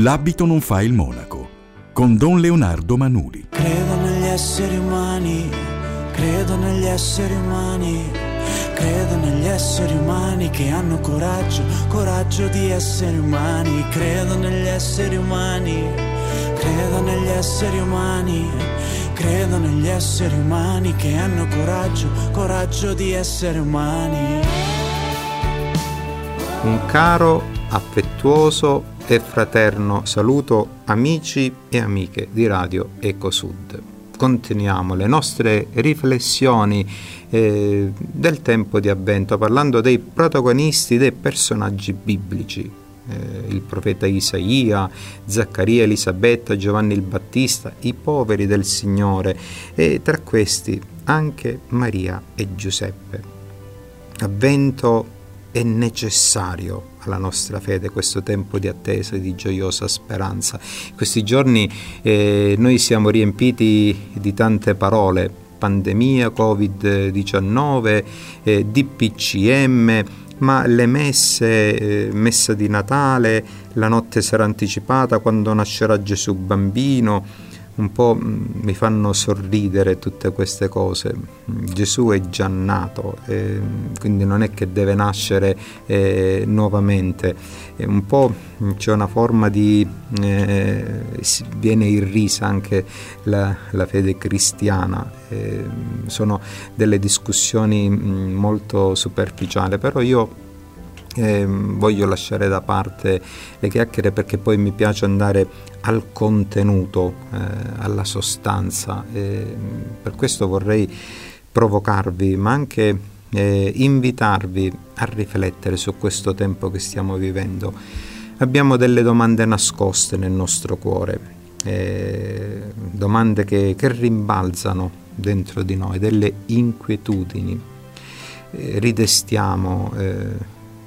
L'abito non fa il monaco, con Don Leonardo Manuli. Credo negli esseri umani, credo negli esseri umani, credo negli esseri umani che hanno coraggio, coraggio di essere umani, credo negli esseri umani, credo negli esseri umani, credo negli esseri umani che hanno coraggio, coraggio di essere umani. Un caro, affettuoso e fraterno saluto amici e amiche di Radio Ecosud. Continuiamo le nostre riflessioni eh, del tempo di avvento parlando dei protagonisti, dei personaggi biblici. Eh, il profeta Isaia, Zaccaria, Elisabetta, Giovanni il Battista, i poveri del Signore e tra questi anche Maria e Giuseppe. Avvento è necessario alla nostra fede questo tempo di attesa e di gioiosa speranza. questi giorni eh, noi siamo riempiti di tante parole, pandemia, Covid-19, eh, DPCM, ma le messe, eh, messa di Natale, la notte sarà anticipata quando nascerà Gesù bambino, un po' mi fanno sorridere tutte queste cose. Gesù è già nato, eh, quindi non è che deve nascere eh, nuovamente. E un po' c'è una forma di... Eh, viene irrisa anche la, la fede cristiana. Sono delle discussioni molto superficiali, però io eh, voglio lasciare da parte le chiacchiere perché poi mi piace andare al contenuto, eh, alla sostanza. Eh, per questo vorrei provocarvi, ma anche eh, invitarvi a riflettere su questo tempo che stiamo vivendo. Abbiamo delle domande nascoste nel nostro cuore, eh, domande che, che rimbalzano dentro di noi, delle inquietudini. Eh, ridestiamo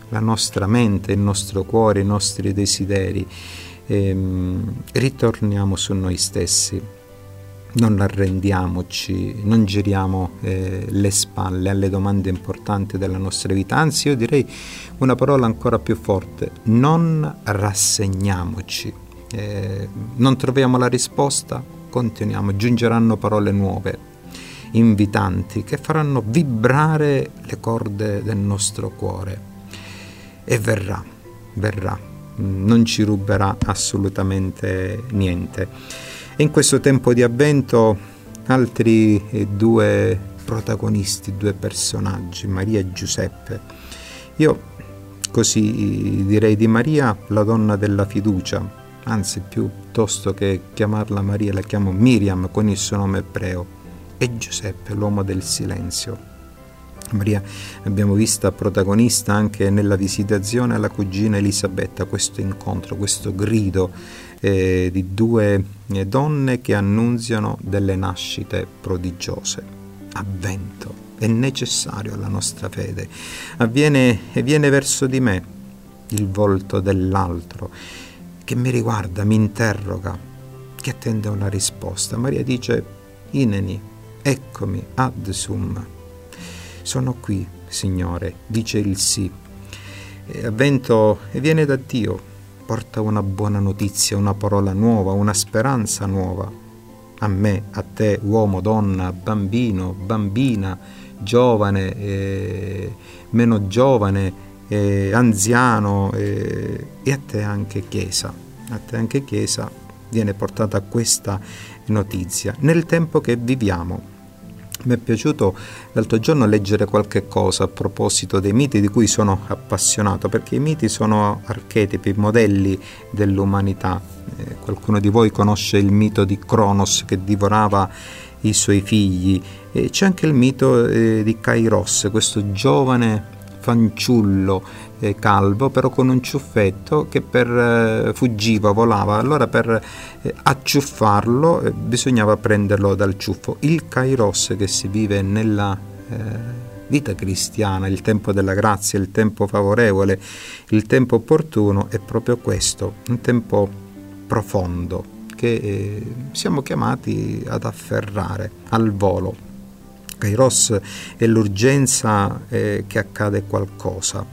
la nostra mente, il nostro cuore, i nostri desideri. Ehm, ritorniamo su noi stessi, non arrendiamoci, non giriamo eh, le spalle alle domande importanti della nostra vita, anzi io direi una parola ancora più forte, non rassegniamoci, eh, non troviamo la risposta, continuiamo, giungeranno parole nuove, invitanti, che faranno vibrare le corde del nostro cuore e verrà, verrà, non ci ruberà assolutamente niente. E in questo tempo di avvento altri eh, due protagonisti, due personaggi, Maria e Giuseppe. Io così direi di Maria la donna della fiducia, anzi piuttosto che chiamarla Maria la chiamo Miriam con il suo nome ebreo, e Giuseppe l'uomo del silenzio. Maria abbiamo vista protagonista anche nella visitazione alla cugina Elisabetta, questo incontro, questo grido eh, di due eh, donne che annunziano delle nascite prodigiose. Avvento è necessario alla nostra fede. Avviene e viene verso di me il volto dell'altro che mi riguarda, mi interroga, che attende una risposta. Maria dice, Ineni, eccomi, ad sum sono qui, Signore, dice il sì. Avvento e viene da Dio, porta una buona notizia, una parola nuova, una speranza nuova. A me, a te, uomo, donna, bambino, bambina, giovane, eh, meno giovane, eh, anziano eh, e a te anche Chiesa. A te anche Chiesa viene portata questa notizia nel tempo che viviamo mi è piaciuto l'altro giorno leggere qualche cosa a proposito dei miti di cui sono appassionato, perché i miti sono archetipi, modelli dell'umanità. Eh, qualcuno di voi conosce il mito di Cronos che divorava i suoi figli, e c'è anche il mito eh, di Kairos, questo giovane fanciullo eh, calvo, però con un ciuffetto che per, eh, fuggiva, volava. Allora per eh, acciuffarlo eh, bisognava prenderlo dal ciuffo. Il kairos che si vive nella eh, vita cristiana, il tempo della grazia, il tempo favorevole, il tempo opportuno è proprio questo, un tempo profondo che siamo chiamati ad afferrare al volo. Kairos è l'urgenza che accade qualcosa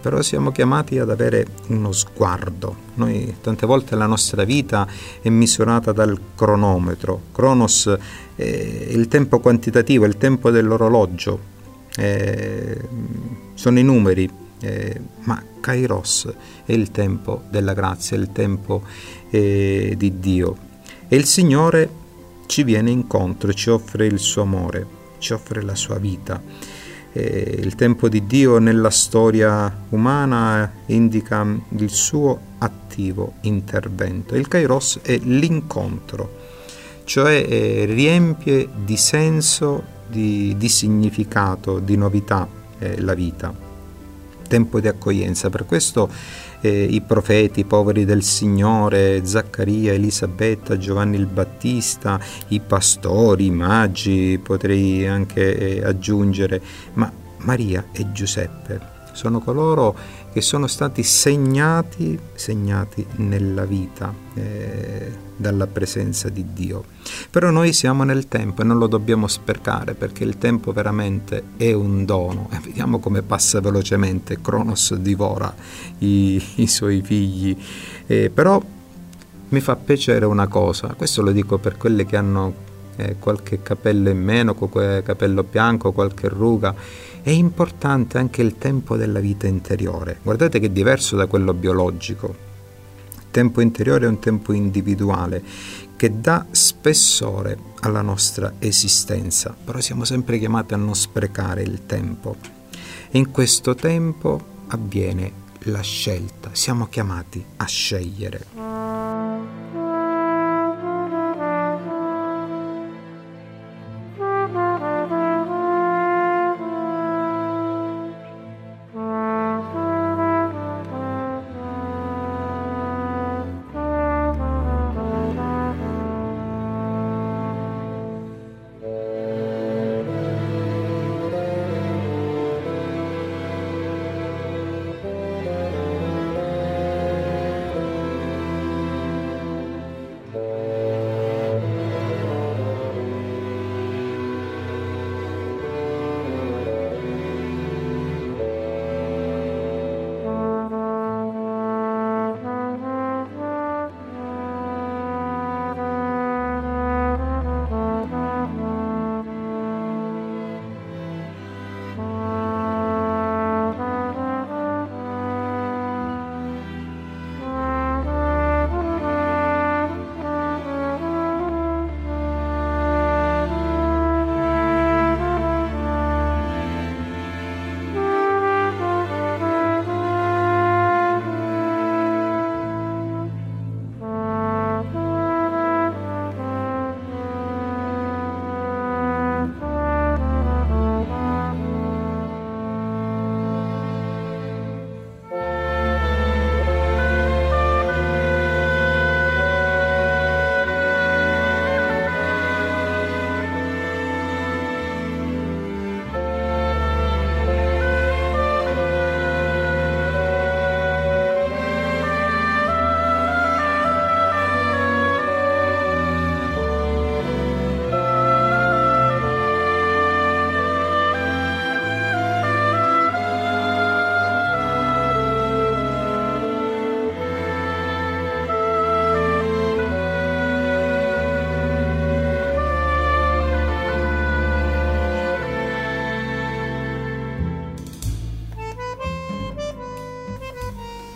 però siamo chiamati ad avere uno sguardo. Noi tante volte la nostra vita è misurata dal cronometro. Cronos è il tempo quantitativo, è il tempo dell'orologio, eh, sono i numeri, eh, ma Kairos è il tempo della grazia, è il tempo eh, di Dio. E il Signore ci viene incontro, ci offre il suo amore, ci offre la sua vita. Eh, il tempo di Dio nella storia umana indica il suo attivo intervento. Il Kairos è l'incontro, cioè eh, riempie di senso, di, di significato, di novità eh, la vita. Tempo di accoglienza. Per questo eh, i profeti, i poveri del Signore, Zaccaria, Elisabetta, Giovanni il Battista, i pastori, i magi, potrei anche eh, aggiungere, ma Maria e Giuseppe sono coloro che sono stati segnati, segnati nella vita eh, dalla presenza di Dio. Però noi siamo nel tempo e non lo dobbiamo sprecare perché il tempo veramente è un dono e vediamo come passa velocemente, Cronos divora i, i suoi figli, eh, però mi fa piacere una cosa, questo lo dico per quelli che hanno eh, qualche capello in meno, qualche capello bianco, qualche ruga, è importante anche il tempo della vita interiore. Guardate che è diverso da quello biologico. Il tempo interiore è un tempo individuale che dà spessore alla nostra esistenza, però siamo sempre chiamati a non sprecare il tempo. E in questo tempo avviene la scelta, siamo chiamati a scegliere.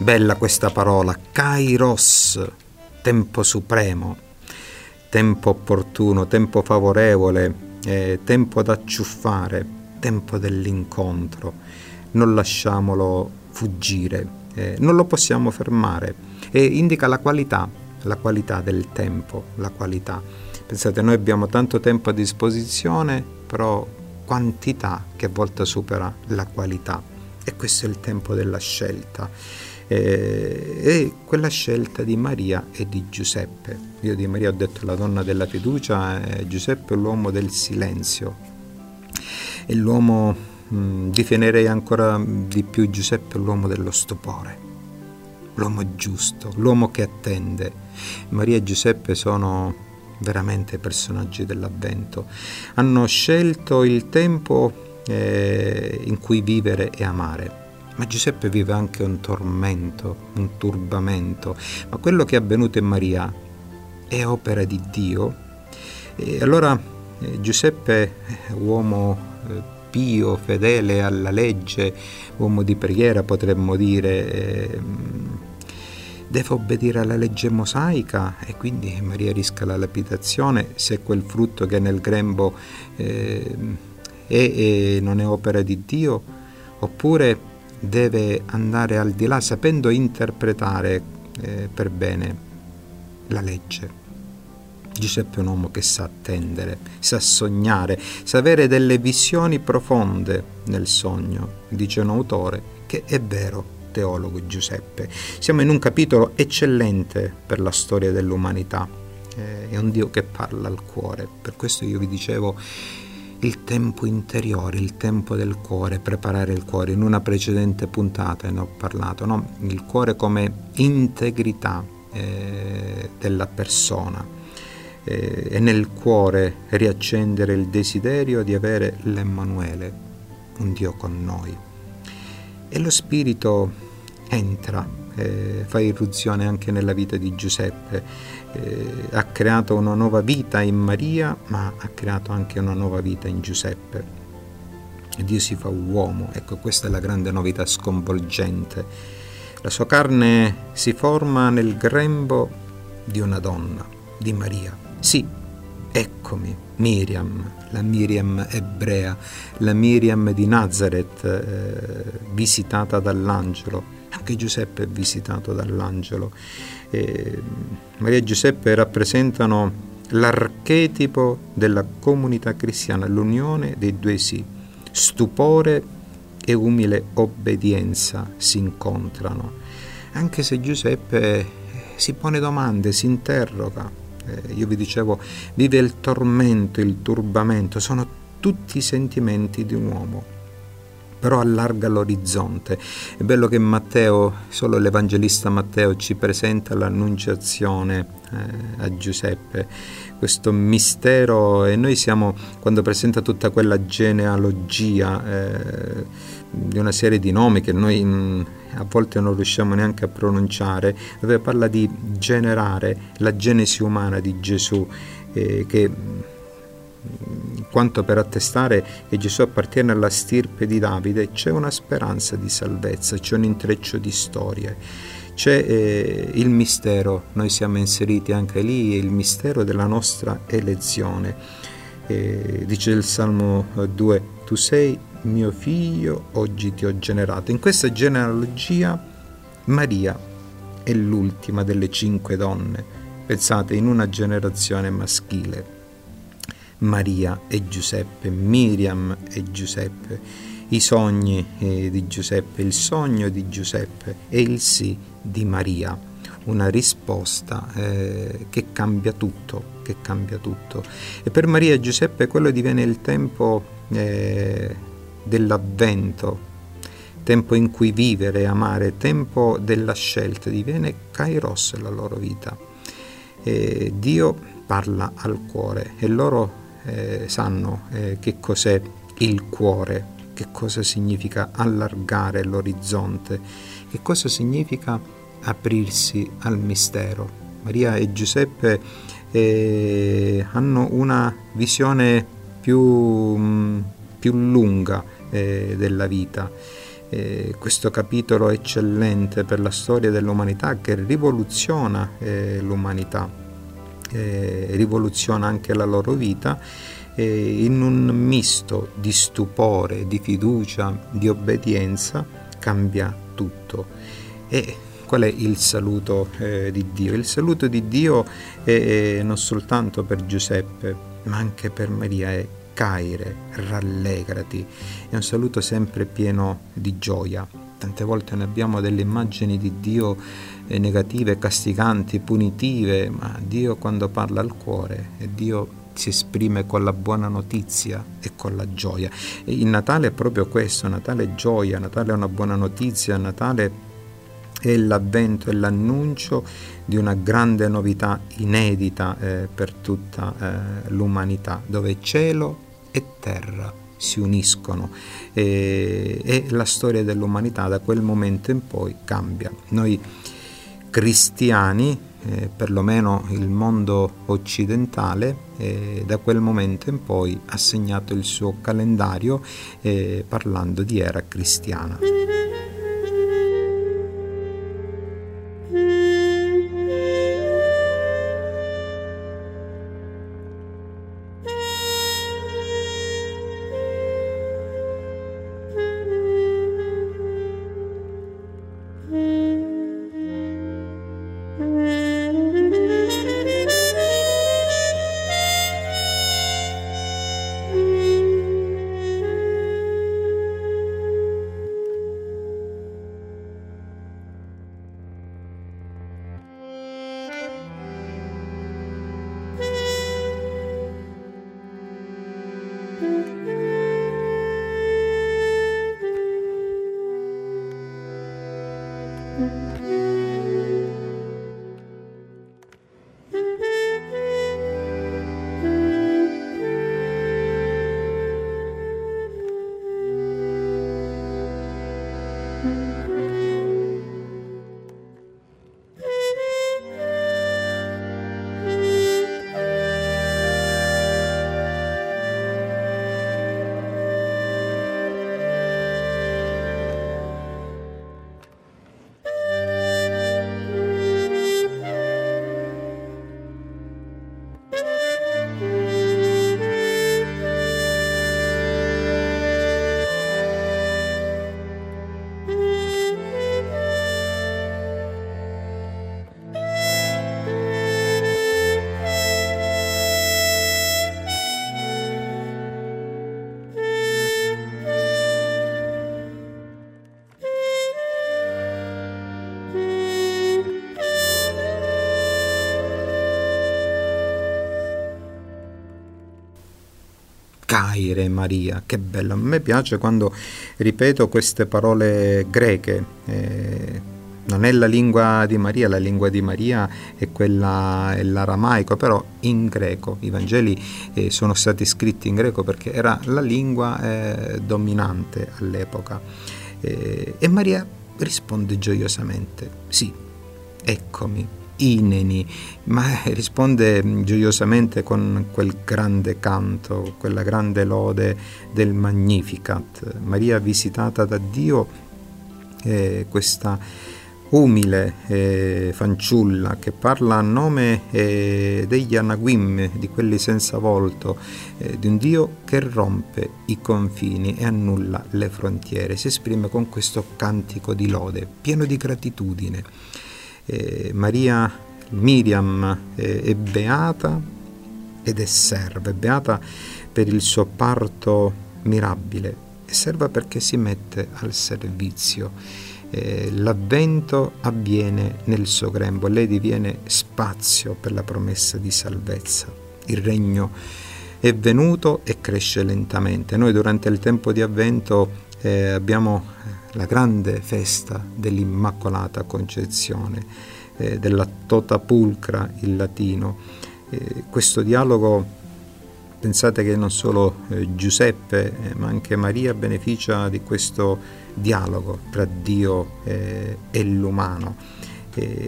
Bella questa parola, kairos, tempo supremo, tempo opportuno, tempo favorevole, eh, tempo da acciuffare, tempo dell'incontro. Non lasciamolo fuggire, eh, non lo possiamo fermare e indica la qualità, la qualità del tempo, la qualità. Pensate, noi abbiamo tanto tempo a disposizione, però quantità che a volte supera la qualità. E questo è il tempo della scelta e quella scelta di Maria e di Giuseppe. Io di Maria ho detto la donna della fiducia, eh, Giuseppe è l'uomo del silenzio, e l'uomo, mh, definirei ancora di più Giuseppe, l'uomo dello stupore, l'uomo giusto, l'uomo che attende. Maria e Giuseppe sono veramente personaggi dell'avvento. Hanno scelto il tempo eh, in cui vivere e amare Ma Giuseppe vive anche un tormento, un turbamento. Ma quello che è avvenuto in Maria è opera di Dio. E allora eh, Giuseppe, uomo eh, pio, fedele alla legge, uomo di preghiera potremmo dire, eh, deve obbedire alla legge mosaica e quindi Maria risca la lapidazione se quel frutto che è nel grembo eh, è, è, non è opera di Dio, oppure deve andare al di là sapendo interpretare eh, per bene la legge. Giuseppe è un uomo che sa attendere, sa sognare, sa avere delle visioni profonde nel sogno, dice un autore che è vero, teologo Giuseppe. Siamo in un capitolo eccellente per la storia dell'umanità. Eh, è un Dio che parla al cuore. Per questo io vi dicevo il tempo interiore, il tempo del cuore, preparare il cuore. In una precedente puntata ne ho parlato, no? il cuore come integrità eh, della persona eh, e nel cuore riaccendere il desiderio di avere l'Emmanuele, un Dio con noi. E lo Spirito entra, eh, fa irruzione anche nella vita di Giuseppe, eh, ha creato una nuova vita in Maria, ma ha creato anche una nuova vita in Giuseppe. Dio si fa uomo, ecco questa è la grande novità sconvolgente. La sua carne si forma nel grembo di una donna, di Maria. Sì, eccomi, Miriam, la Miriam ebrea, la Miriam di Nazareth, eh, visitata dall'angelo. Anche Giuseppe è visitato dall'angelo. Eh, Maria e Giuseppe rappresentano l'archetipo della comunità cristiana, l'unione dei due sì. Stupore e umile obbedienza si incontrano. Anche se Giuseppe si pone domande, si interroga, eh, io vi dicevo, vive il tormento, il turbamento, sono tutti i sentimenti di un uomo però allarga l'orizzonte. È bello che Matteo, solo l'Evangelista Matteo, ci presenta l'annunciazione eh, a Giuseppe, questo mistero e noi siamo, quando presenta tutta quella genealogia eh, di una serie di nomi che noi mh, mm, a volte non riusciamo neanche a pronunciare, dove parla di generare la genesi umana di Gesù, eh, che quanto per attestare che Gesù appartiene alla stirpe di Davide, c'è una speranza di salvezza, c'è un intreccio di storie, c'è eh, il mistero, noi siamo inseriti anche lì, il mistero della nostra elezione. Eh, dice il Salmo 2, tu sei mio figlio, oggi ti ho generato. In questa genealogia Maria è l'ultima delle cinque donne, pensate, in una generazione maschile. Maria e Giuseppe, Miriam e Giuseppe, i sogni eh, di Giuseppe, il sogno di Giuseppe e il sì di Maria, una risposta eh, che cambia tutto, che cambia tutto. E per Maria e Giuseppe quello diviene il tempo eh, dell'avvento, tempo in cui vivere e amare, tempo della scelta, diviene kairos la loro vita. E Dio parla al cuore e loro eh, sanno eh, che cos'è il cuore, che cosa significa allargare l'orizzonte, che cosa significa aprirsi al mistero. Maria e Giuseppe eh, hanno una visione più, mh, mm, più lunga eh, della vita. Eh, questo capitolo eccellente per la storia dell'umanità che rivoluziona eh, l'umanità eh, rivoluziona anche la loro vita eh, in un misto di stupore, di fiducia, di obbedienza cambia tutto. E qual è il saluto eh, di Dio? Il saluto di Dio è, non soltanto per Giuseppe, ma anche per Maria è caire, rallegrati. È un saluto sempre pieno di gioia. Tante volte noi abbiamo delle immagini di Dio negative, castiganti, punitive, ma Dio quando parla al cuore e Dio si esprime con la buona notizia e con la gioia. E il Natale è proprio questo, Natale è gioia, Natale è una buona notizia, Natale è l'avvento e l'annuncio di una grande novità inedita eh, per tutta eh, l'umanità, dove cielo e terra si uniscono e, e la storia dell'umanità da quel momento in poi cambia. Noi cristiani, eh, perlomeno il mondo occidentale, eh, da quel momento in poi ha segnato il suo calendario eh, parlando di era cristiana. Caire Maria, che bello. A me piace quando ripeto queste parole greche. Eh, non è la lingua di Maria, la lingua di Maria è quella è l'aramaico, però in greco. I Vangeli eh, sono stati scritti in greco perché era la lingua eh, dominante all'epoca. Eh, e Maria risponde gioiosamente: Sì, eccomi, Ineni, ma risponde gioiosamente con quel grande canto, quella grande lode del Magnificat. Maria visitata da Dio, eh, questa umile eh, fanciulla che parla a nome eh, degli anaguim, di quelli senza volto, eh, di un Dio che rompe i confini e annulla le frontiere, si esprime con questo cantico di lode, pieno di gratitudine eh, Maria Miriam eh, è beata ed è serva, è beata per il suo parto mirabile, è serva perché si mette al servizio. Eh, l'avvento avviene nel suo grembo, lei diviene spazio per la promessa di salvezza. Il regno è venuto e cresce lentamente. Noi durante il tempo di avvento eh, abbiamo la grande festa dell'Immacolata Concezione, eh, della Tota Pulcra in latino. Eh, questo dialogo, pensate che non solo eh, Giuseppe eh, ma anche Maria beneficia di questo dialogo tra Dio eh, e l'umano.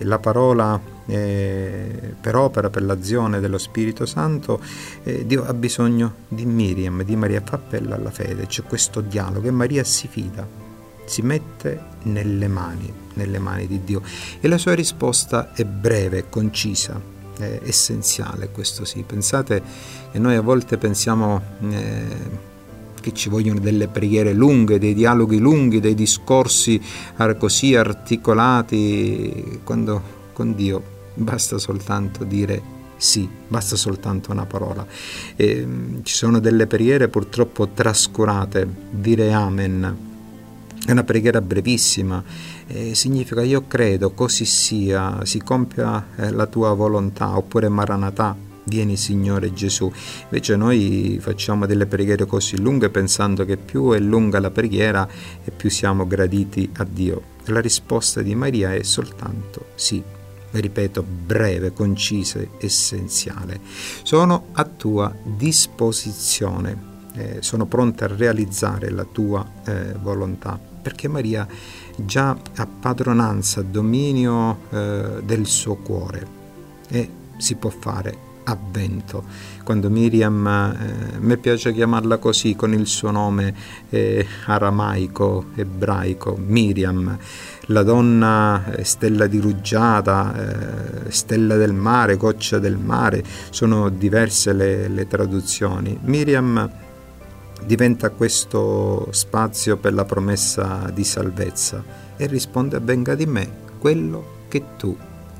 la parola eh, per opera, per l'azione dello Spirito Santo, eh, Dio ha bisogno di Miriam, di Maria, fa appello alla fede, c'è questo dialogo e Maria si fida, si mette nelle mani, nelle mani di Dio. E la sua risposta è breve, concisa, è essenziale, questo sì. Pensate che noi a volte pensiamo eh, che ci vogliono delle preghiere lunghe, dei dialoghi lunghi, dei discorsi così articolati, quando con Dio basta soltanto dire sì, basta soltanto una parola. E, ci sono delle preghiere purtroppo trascurate, dire amen è una preghiera brevissima, eh, significa io credo, così sia, si compia eh, la tua volontà, oppure Maranatà, vieni Signore Gesù. Invece noi facciamo delle preghiere così lunghe pensando che più è lunga la preghiera e più siamo graditi a Dio. La risposta di Maria è soltanto sì. Ripeto, breve, concisa, essenziale. Sono a tua disposizione eh, sono pronte a realizzare la tua eh, volontà, perché Maria già ha padronanza, dominio eh, del suo cuore e si può fare avvento. Quando Miriam, eh, mi piace chiamarla così con il suo nome eh, aramaico, ebraico, Miriam, la donna eh, stella di rugiada, eh, stella del mare, goccia del mare, sono diverse le, le traduzioni. Miriam diventa questo spazio per la promessa di salvezza e risponde avvenga di me quello che tu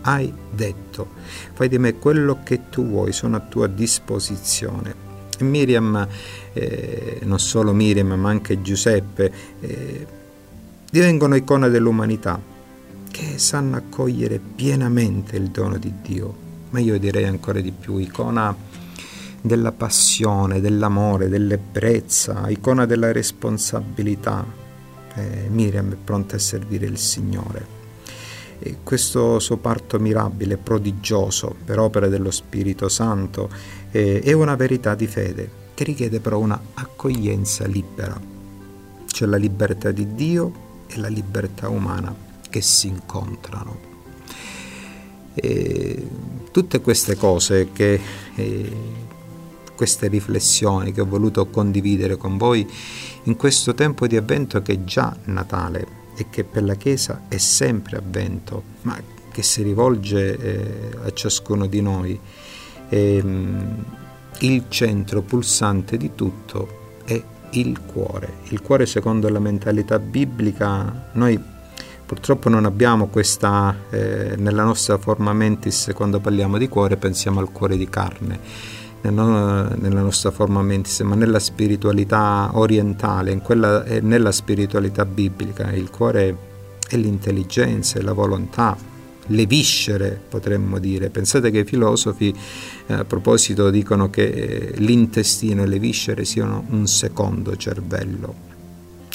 hai detto. Fai di me quello che tu vuoi, sono a tua disposizione. E Miriam, eh, non solo Miriam, ma anche Giuseppe, eh, divengono icone dell'umanità che sanno accogliere pienamente il dono di Dio, ma io direi ancora di più, icona della passione, dell'amore, dell'ebbrezza, icona della responsabilità. Eh, Miriam è pronta a servire il Signore. Questo suo parto mirabile, prodigioso, per opera dello Spirito Santo, eh, è una verità di fede che richiede però una accoglienza libera. C'è la libertà di Dio e la libertà umana che si incontrano. E tutte queste cose che eh, queste riflessioni che ho voluto condividere con voi in questo tempo di avvento che è già Natale e che per la Chiesa è sempre avvento, ma che si rivolge eh, a ciascuno di noi. E, ehm, il centro pulsante di tutto è il cuore. Il cuore secondo la mentalità biblica, noi purtroppo non abbiamo questa, eh, nella nostra forma mentis, quando parliamo di cuore pensiamo al cuore di carne, non nella nostra forma mentis, ma nella spiritualità orientale, quella, eh, nella spiritualità biblica. Il cuore è l'intelligenza, è la volontà, le viscere, potremmo dire. Pensate che i filosofi eh, a proposito dicono che eh, l'intestino e le viscere siano un secondo cervello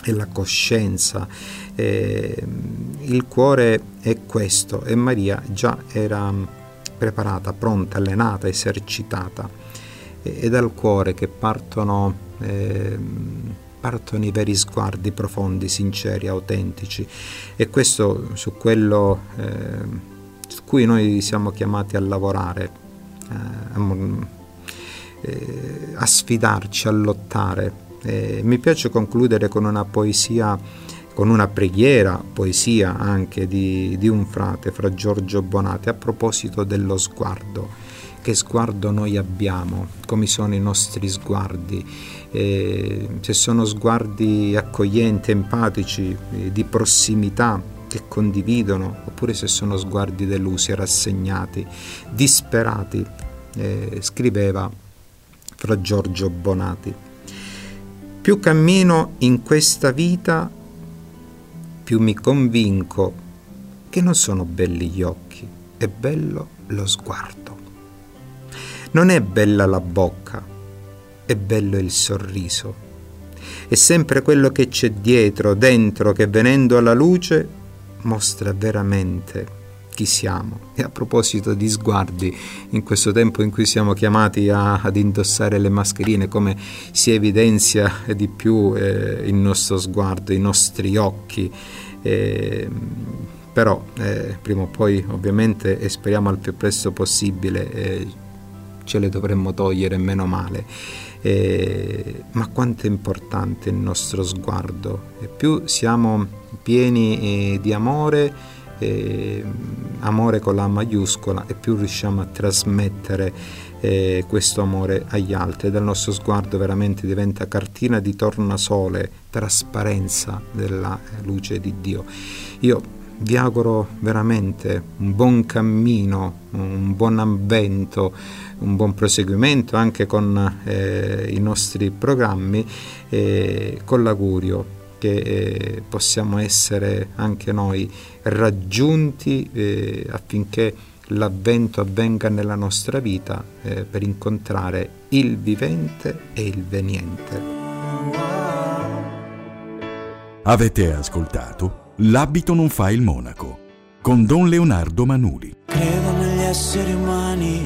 e la coscienza. Eh, il cuore è questo e Maria già era preparata, pronta, allenata, esercitata. È dal cuore che partono, eh, partono, i veri sguardi profondi, sinceri, autentici. E questo su quello eh, su cui noi siamo chiamati a lavorare, eh, a, eh, sfidarci, a lottare. mi piace concludere con una poesia con una preghiera, poesia anche di, di, un frate, fra Giorgio Bonate, a proposito dello sguardo che sguardo noi abbiamo, come sono i nostri sguardi, eh, se sono sguardi accoglienti, empatici, eh, di prossimità che condividono, oppure se sono sguardi delusi, rassegnati, disperati, eh, scriveva fra Giorgio Bonati. Più cammino in questa vita, più mi convinco che non sono belli gli occhi, è bello lo sguardo. Non è bella la bocca, è bello il sorriso. È sempre quello che c'è dietro, dentro, che venendo alla luce mostra veramente chi siamo. E a proposito di sguardi, in questo tempo in cui siamo chiamati a, ad indossare le mascherine, come si evidenzia di più eh, il nostro sguardo, i nostri occhi. Eh, però eh, prima o poi ovviamente e speriamo al più presto possibile eh, ce le dovremmo togliere meno male. Eh, ma quanto è importante il nostro sguardo. E più siamo pieni eh, di amore, eh, amore con la maiuscola, e più riusciamo a trasmettere eh, questo amore agli altri. Dal nostro sguardo veramente diventa cartina di tornasole, trasparenza della luce di Dio. Io vi auguro veramente un buon cammino, un buon avvento, un buon proseguimento anche con eh, i nostri programmi, eh, con l'augurio che eh, possiamo essere anche noi raggiunti eh, affinché l'avvento avvenga nella nostra vita eh, per incontrare il vivente e il veniente. Avete ascoltato? L'abito non fa il monaco con Don Leonardo Manuli. Credo negli esseri umani,